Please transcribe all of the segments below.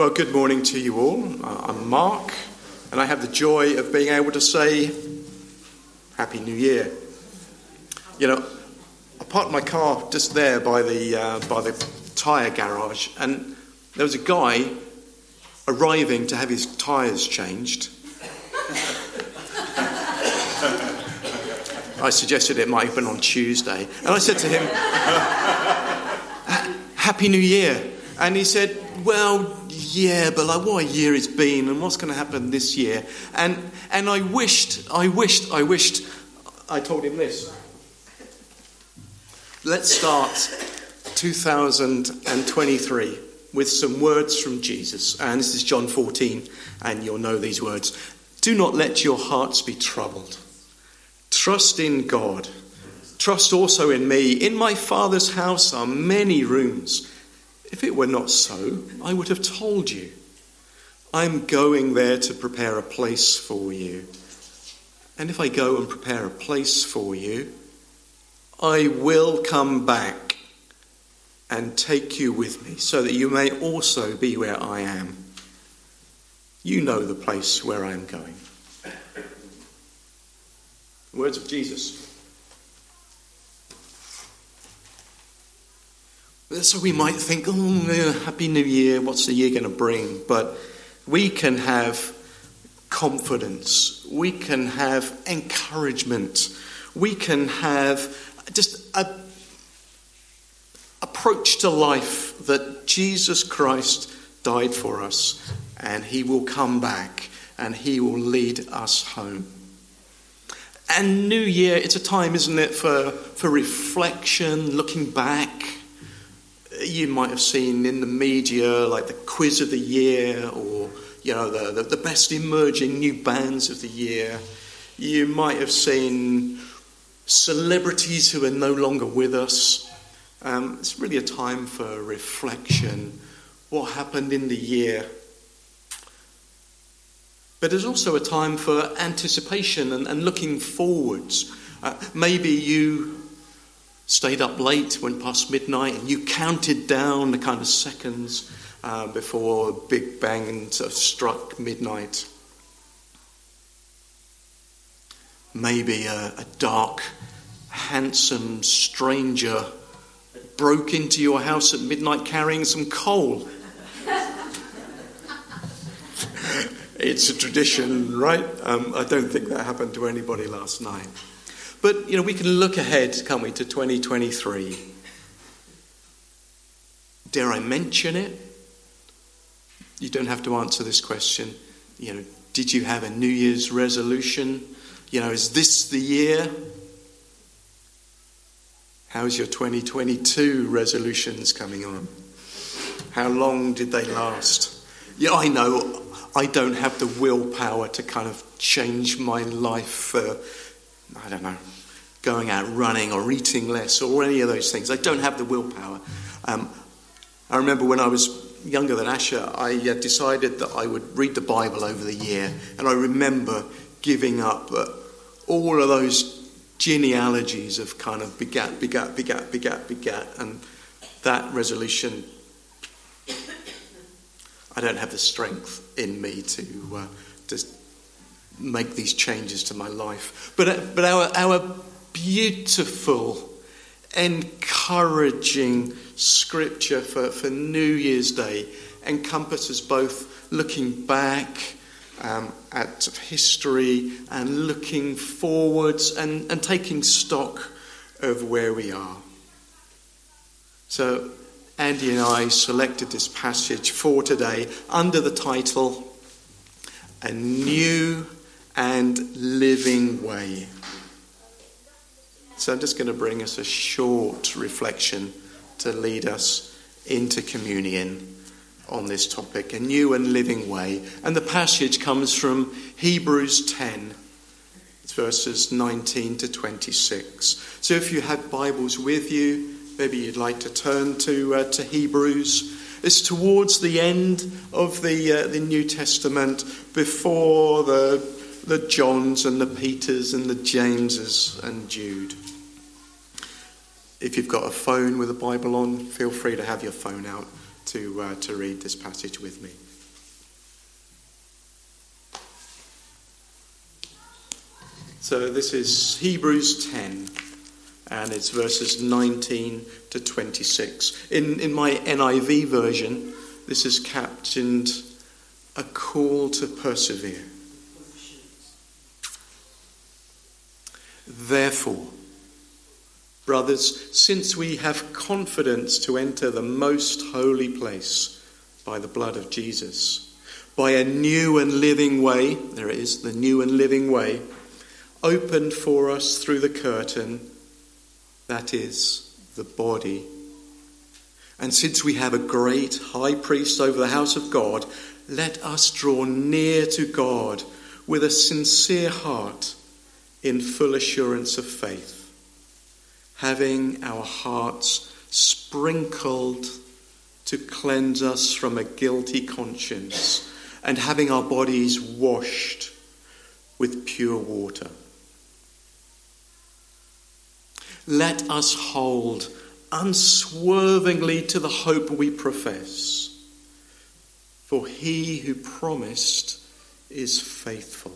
Well, good morning to you all. Uh, I'm Mark, and I have the joy of being able to say Happy New Year. You know, I parked my car just there by the, uh, by the tyre garage, and there was a guy arriving to have his tyres changed. I suggested it might have been on Tuesday, and I said to him, Happy New Year. And he said, Well, yeah, but like what a year it's been and what's going to happen this year. And, and I wished, I wished, I wished I told him this. Let's start 2023 with some words from Jesus. And this is John 14, and you'll know these words. Do not let your hearts be troubled. Trust in God. Trust also in me. In my Father's house are many rooms. If it were not so, I would have told you. I'm going there to prepare a place for you. And if I go and prepare a place for you, I will come back and take you with me, so that you may also be where I am. You know the place where I am going. Words of Jesus. So we might think, oh, happy new year, what's the year going to bring? But we can have confidence, we can have encouragement, we can have just a approach to life that Jesus Christ died for us and he will come back and he will lead us home. And New Year, it's a time, isn't it, for, for reflection, looking back you might have seen in the media, like the quiz of the year or you know the, the, the, best emerging new bands of the year. You might have seen celebrities who are no longer with us. Um, it's really a time for reflection. What happened in the year? But there's also a time for anticipation and, and looking forwards. Uh, maybe you stayed up late, went past midnight, and you counted down the kind of seconds uh, before Big Bang sort of struck midnight. Maybe a, a dark, handsome stranger broke into your house at midnight carrying some coal. it's a tradition, right? Um, I don't think that happened to anybody last night. But, you know, we can look ahead, can't we, to 2023. Dare I mention it? You don't have to answer this question. You know, did you have a New Year's resolution? You know, is this the year? How's your 2022 resolutions coming on? How long did they last? Yeah, I know I don't have the willpower to kind of change my life. Uh, I don't know, going out running or eating less or any of those things. I don't have the willpower. Um, I remember when I was younger than Asher, I uh, decided that I would read the Bible over the year, and I remember giving up uh, all of those genealogies of kind of begat, begat, begat, begat, begat, and that resolution. I don't have the strength in me to uh, to make these changes to my life. But, uh, but our, our beautiful, encouraging scripture for, for New Year's Day encompasses both looking back um, at history and looking forwards and, and taking stock of where we are. So, Andy and I selected this passage for today under the title A New and living way. So I'm just going to bring us a short reflection to lead us into communion on this topic, a new and living way. And the passage comes from Hebrews 10, verses 19 to 26. So if you have Bibles with you, maybe you'd like to turn to, uh, to Hebrews. It's towards the end of the, uh, the New Testament, before the the Johns and the Peters and the Jameses and Jude. If you've got a phone with a Bible on, feel free to have your phone out to, uh, to read this passage with me. So this is Hebrews 10, and it's verses 19 to 26. In, in my NIV version, this is captioned A Call to Persevere. Therefore, brothers, since we have confidence to enter the most holy place by the blood of Jesus, by a new and living way, there it is, the new and living way, opened for us through the curtain, that is, the body. And since we have a great high priest over the house of God, let us draw near to God with a sincere heart in full assurance of faith, having our hearts sprinkled to cleanse us from a guilty conscience, and having our bodies washed with pure water. Let us hold unswervingly to the hope we profess, for he who promised is faithful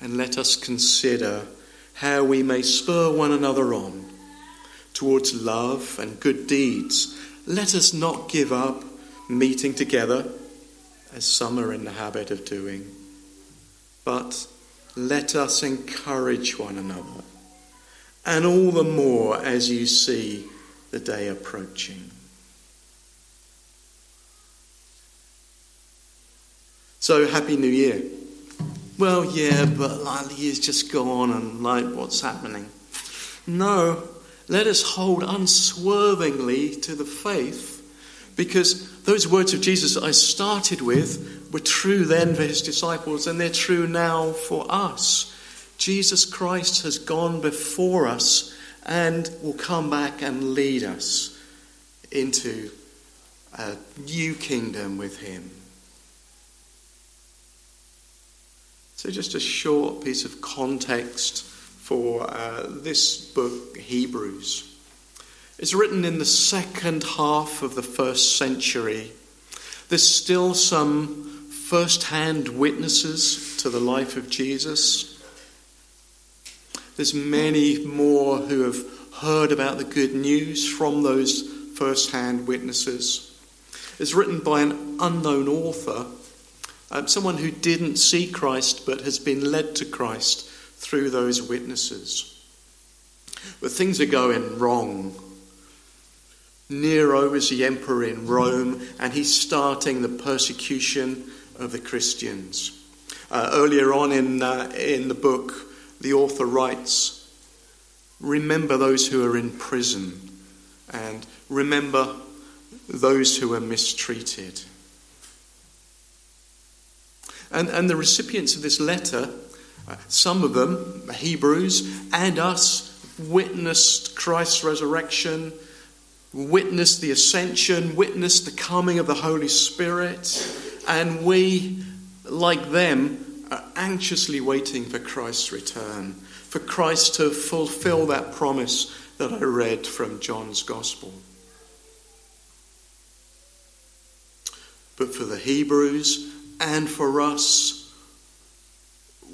and let us consider how we may spur one another on towards love and good deeds. Let us not give up meeting together, as some are in the habit of doing, but let us encourage one another, and all the more as you see the day approaching. So, Happy New Year well, yeah, but like the years just gone and like what's happening. No, let us hold unswervingly to the faith because those words of Jesus that I started with were true then for his disciples and they're true now for us. Jesus Christ has gone before us and will come back and lead us into a new kingdom with him. So, just a short piece of context for uh, this book, Hebrews. It's written in the second half of the first century. There's still some first hand witnesses to the life of Jesus. There's many more who have heard about the good news from those first hand witnesses. It's written by an unknown author um, someone who didn't see Christ but has been led to Christ through those witnesses. But things are going wrong. Nero is the emperor in Rome and he's starting the persecution of the Christians. Uh, earlier on in, uh, in the book, the author writes Remember those who are in prison and remember those who are mistreated. And, and the recipients of this letter, uh, some of them, Hebrews and us, witnessed Christ's resurrection, witnessed the ascension, witnessed the coming of the Holy Spirit, and we, like them, are anxiously waiting for Christ's return, for Christ to fulfill that promise that I read from John's Gospel. But for the Hebrews and for us,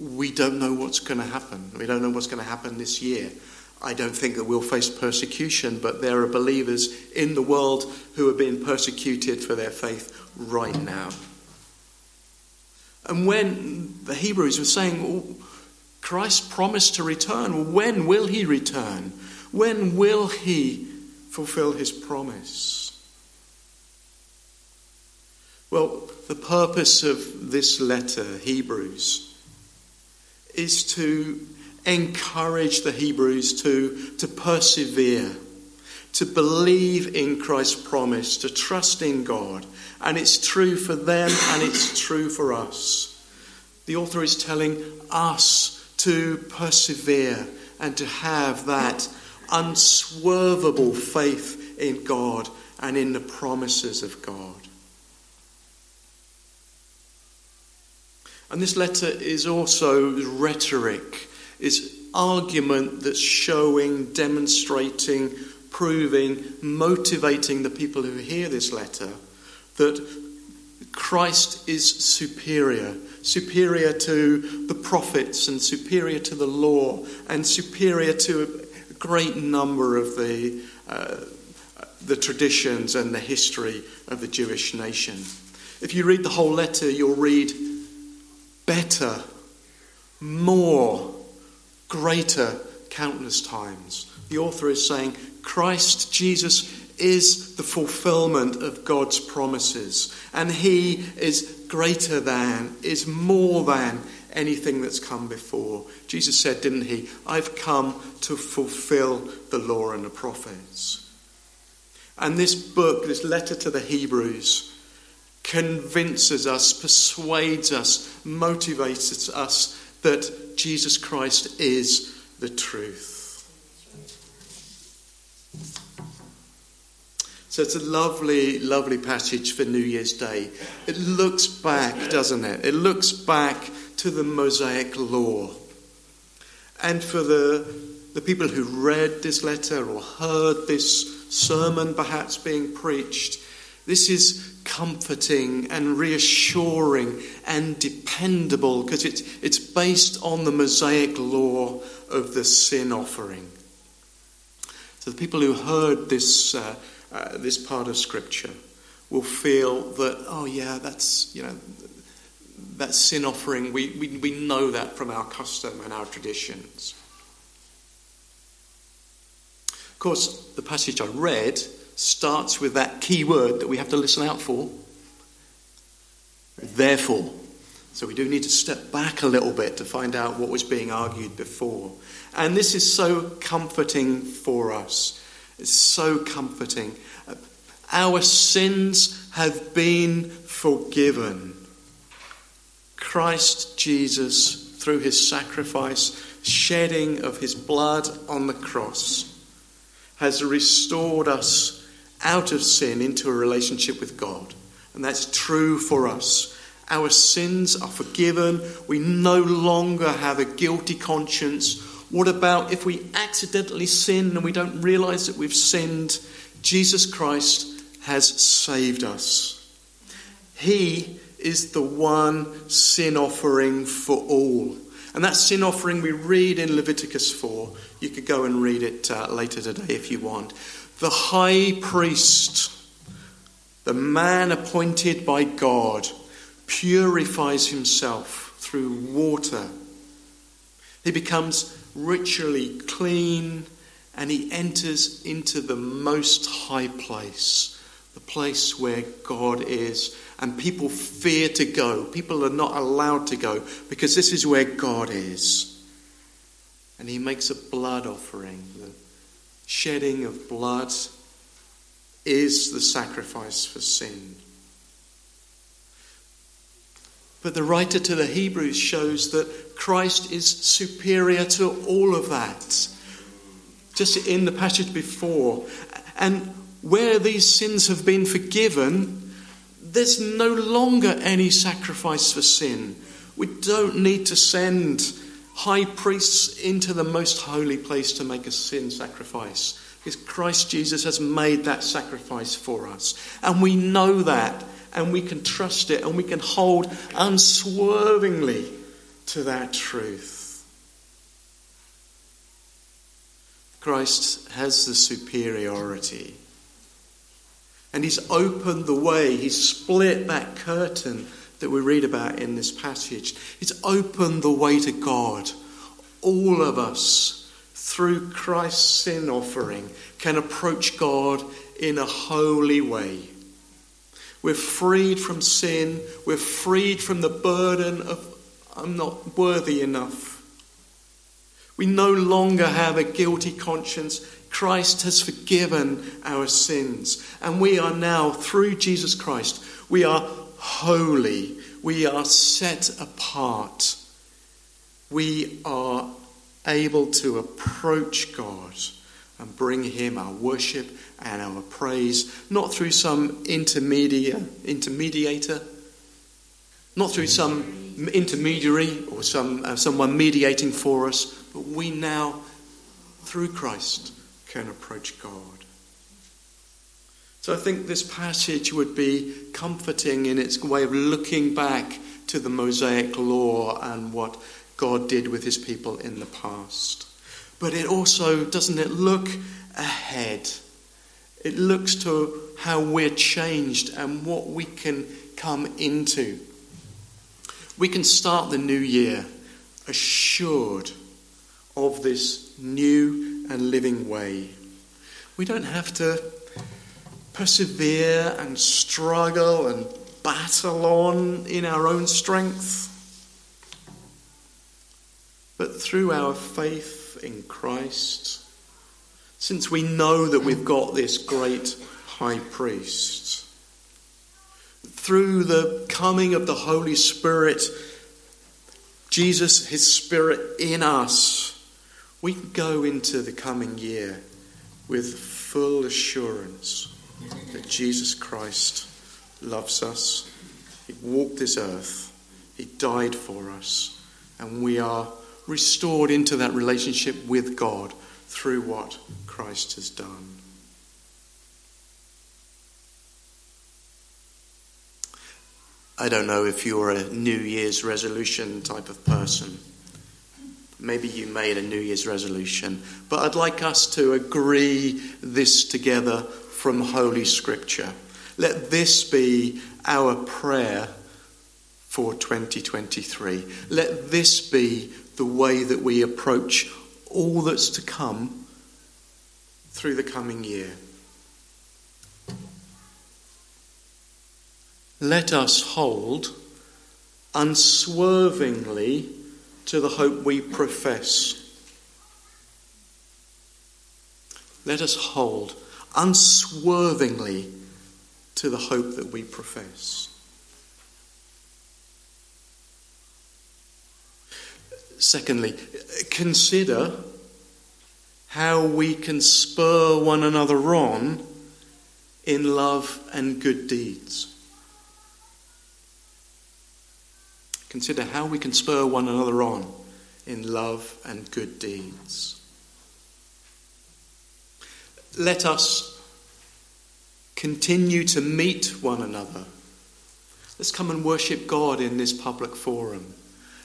we don't know what's going to happen. We don't know what's going to happen this year. I don't think that we'll face persecution, but there are believers in the world who are being persecuted for their faith right now. And when the Hebrews were saying, well, Christ promised to return, when will he return? When will he fulfill his promise? Well, the purpose of this letter, Hebrews, is to encourage the Hebrews to, to persevere, to believe in Christ's promise, to trust in God. And it's true for them and it's true for us. The author is telling us to persevere and to have that unswervable faith in God and in the promises of God. And this letter is also rhetoric, is argument that's showing, demonstrating, proving, motivating the people who hear this letter that Christ is superior, superior to the prophets and superior to the law and superior to a great number of the, uh, the traditions and the history of the Jewish nation. If you read the whole letter, you'll read better, more, greater countless times. The author is saying Christ Jesus is the fulfillment of God's promises, and He is greater than, is more than anything that's come before. Jesus said, didn't He? I've come to fulfill the law and the prophets. And this book, this letter to the Hebrews, convinces us, persuades us, motivates us that Jesus Christ is the truth. So it's a lovely, lovely passage for New Year's Day. It looks back, doesn't it? It looks back to the Mosaic law. And for the, the people who read this letter or heard this sermon perhaps being preached, this is comforting and reassuring and dependable because it's, it's based on the Mosaic law of the sin offering. So the people who heard this uh, uh, this part of Scripture will feel that, oh, yeah, that's, you know, that sin offering, we, we, we know that from our custom and our traditions. Of course, the passage I read starts with that key word that we have to listen out for. Therefore. So we do need to step back a little bit to find out what was being argued before. And this is so comforting for us it's so comforting. Our sins have been forgiven. Christ Jesus, through his sacrifice, shedding of his blood on the cross, has restored us out of sin into a relationship with God. And that's true for us. Our sins are forgiven. We no longer have a guilty conscience what about if we accidentally sin and we don't realize that we've sinned? Jesus Christ has saved us. He is the one sin offering for all. And that sin offering we read in Leviticus 4. You could go and read it uh, later today if you want. The high priest, the man appointed by God, purifies himself through water. He becomes ritually clean, and he enters into the most high place, the place where God is. And people fear to go. People are not allowed to go because this is where God is. And he makes a blood offering. Shedding of blood is the sacrifice for sin. But the writer to the Hebrews shows that Christ is superior to all of that. Just in the passage before. And where these sins have been forgiven, there's no longer any sacrifice for sin. We don't need to send high priests into the most holy place to make a sin sacrifice. Because Christ Jesus has made that sacrifice for us. And we know that and we can trust it and we can hold unswervingly to that truth. Christ has the superiority. And he's opened the way, he's split that curtain that we read about in this passage. It's opened the way to God. All of us, through Christ's sin offering, can approach God in a holy way. We're freed from sin. We're freed from the burden of, I'm not worthy enough. We no longer have a guilty conscience. Christ has forgiven our sins. And we are now, through Jesus Christ, we are holy. We are set apart. We are able to approach God and bring Him our worship and our praise, not through some intermediator, not through some intermediary or some, uh, someone mediating for us, but we now, through Christ, can approach God. So I think this passage would be comforting in its way of looking back to the Mosaic law and what God did with his people in the past. But it also, doesn't it, look ahead? It looks to how we're changed and what we can come into. We can start the new year assured of this new and living way. We don't have to persevere and struggle and battle on in our own strength. But through our faith in Christ, since we know that we've got this great high priest, through the coming of the Holy Spirit, Jesus, His Spirit in us, we can go into the coming year with full assurance that Jesus Christ loves us. He walked this earth, He died for us, and we are restored into that relationship with God through what Christ has done. I don't know if you're a New Year's resolution type of person. Maybe you made a New Year's resolution, but I'd like us to agree this together from Holy Scripture. Let this be our prayer for 2023. Let this be the way that we approach all that's to come through the coming year. Let us hold unswervingly to the hope we profess. Let us hold unswervingly to the hope that we profess. Secondly, consider how we can spur one another on in love and good deeds. Consider how we can spur one another on in love and good deeds. Let us continue to meet one another. Let's come and worship God in this public forum.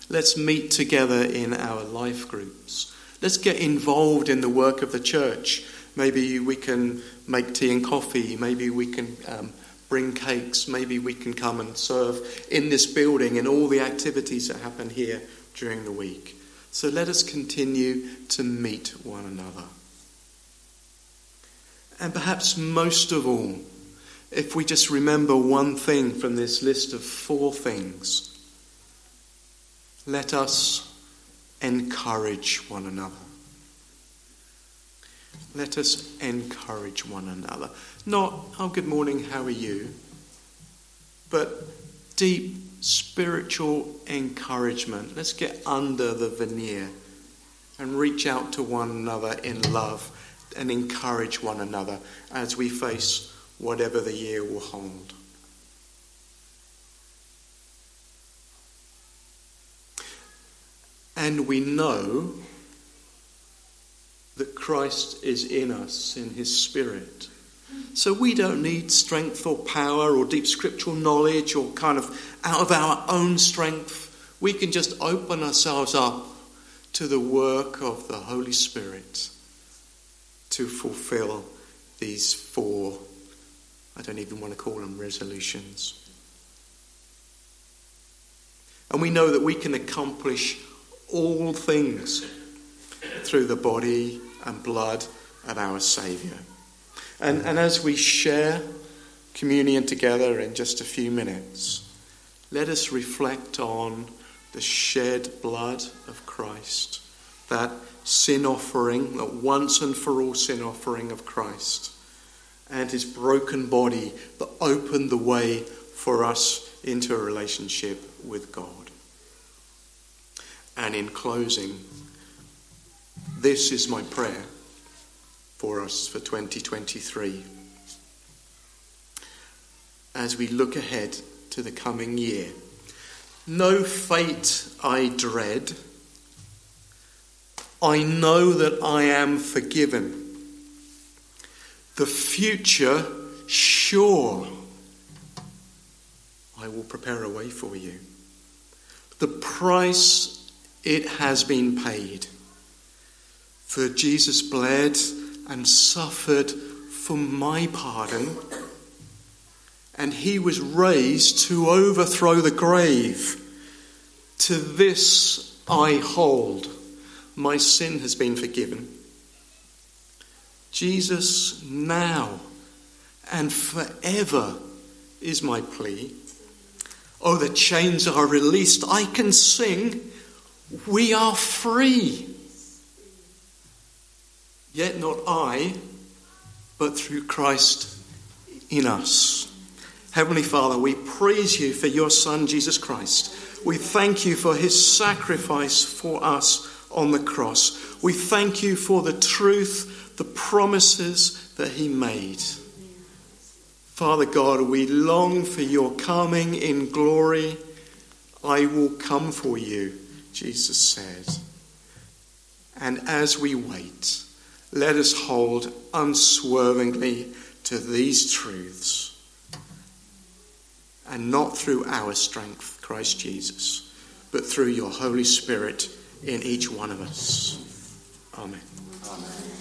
Let's meet together in our life groups. Let's get involved in the work of the church. Maybe we can make tea and coffee. Maybe we can um, bring cakes. Maybe we can come and serve in this building and all the activities that happen here during the week. So let us continue to meet one another. And perhaps most of all, if we just remember one thing from this list of four things, let us encourage one another. Let us encourage one another. Not, oh, good morning, how are you? But deep spiritual encouragement. Let's get under the veneer and reach out to one another in love and encourage one another as we face whatever the year will hold. And we know that Christ is in us, in his Spirit. So we don't need strength or power or deep scriptural knowledge or kind of out of our own strength. We can just open ourselves up to the work of the Holy Spirit to fulfill these four, I don't even want to call them resolutions. And we know that we can accomplish all things through the body and blood of our Saviour. And, and as we share communion together in just a few minutes, let us reflect on the shed blood of Christ, that sin offering, that once and for all sin offering of Christ, and his broken body that opened the way for us into a relationship with God. And in closing, this is my prayer for us for 2023. As we look ahead to the coming year, no fate I dread. I know that I am forgiven. The future sure I will prepare a way for you. The price it has been paid. For Jesus bled and suffered for my pardon, and he was raised to overthrow the grave. To this I hold. My sin has been forgiven. Jesus now and forever is my plea. Oh, the chains are released. I can sing. We are free. Yet not I, but through Christ in us. Heavenly Father, we praise you for your Son, Jesus Christ. We thank you for his sacrifice for us on the cross. We thank you for the truth, the promises that he made. Father God, we long for your coming in glory. I will come for you, Jesus said. And as we wait, let us hold unswervingly to these truths and not through our strength, Christ Jesus, but through your Holy Spirit in each one of us. Amen. Amen.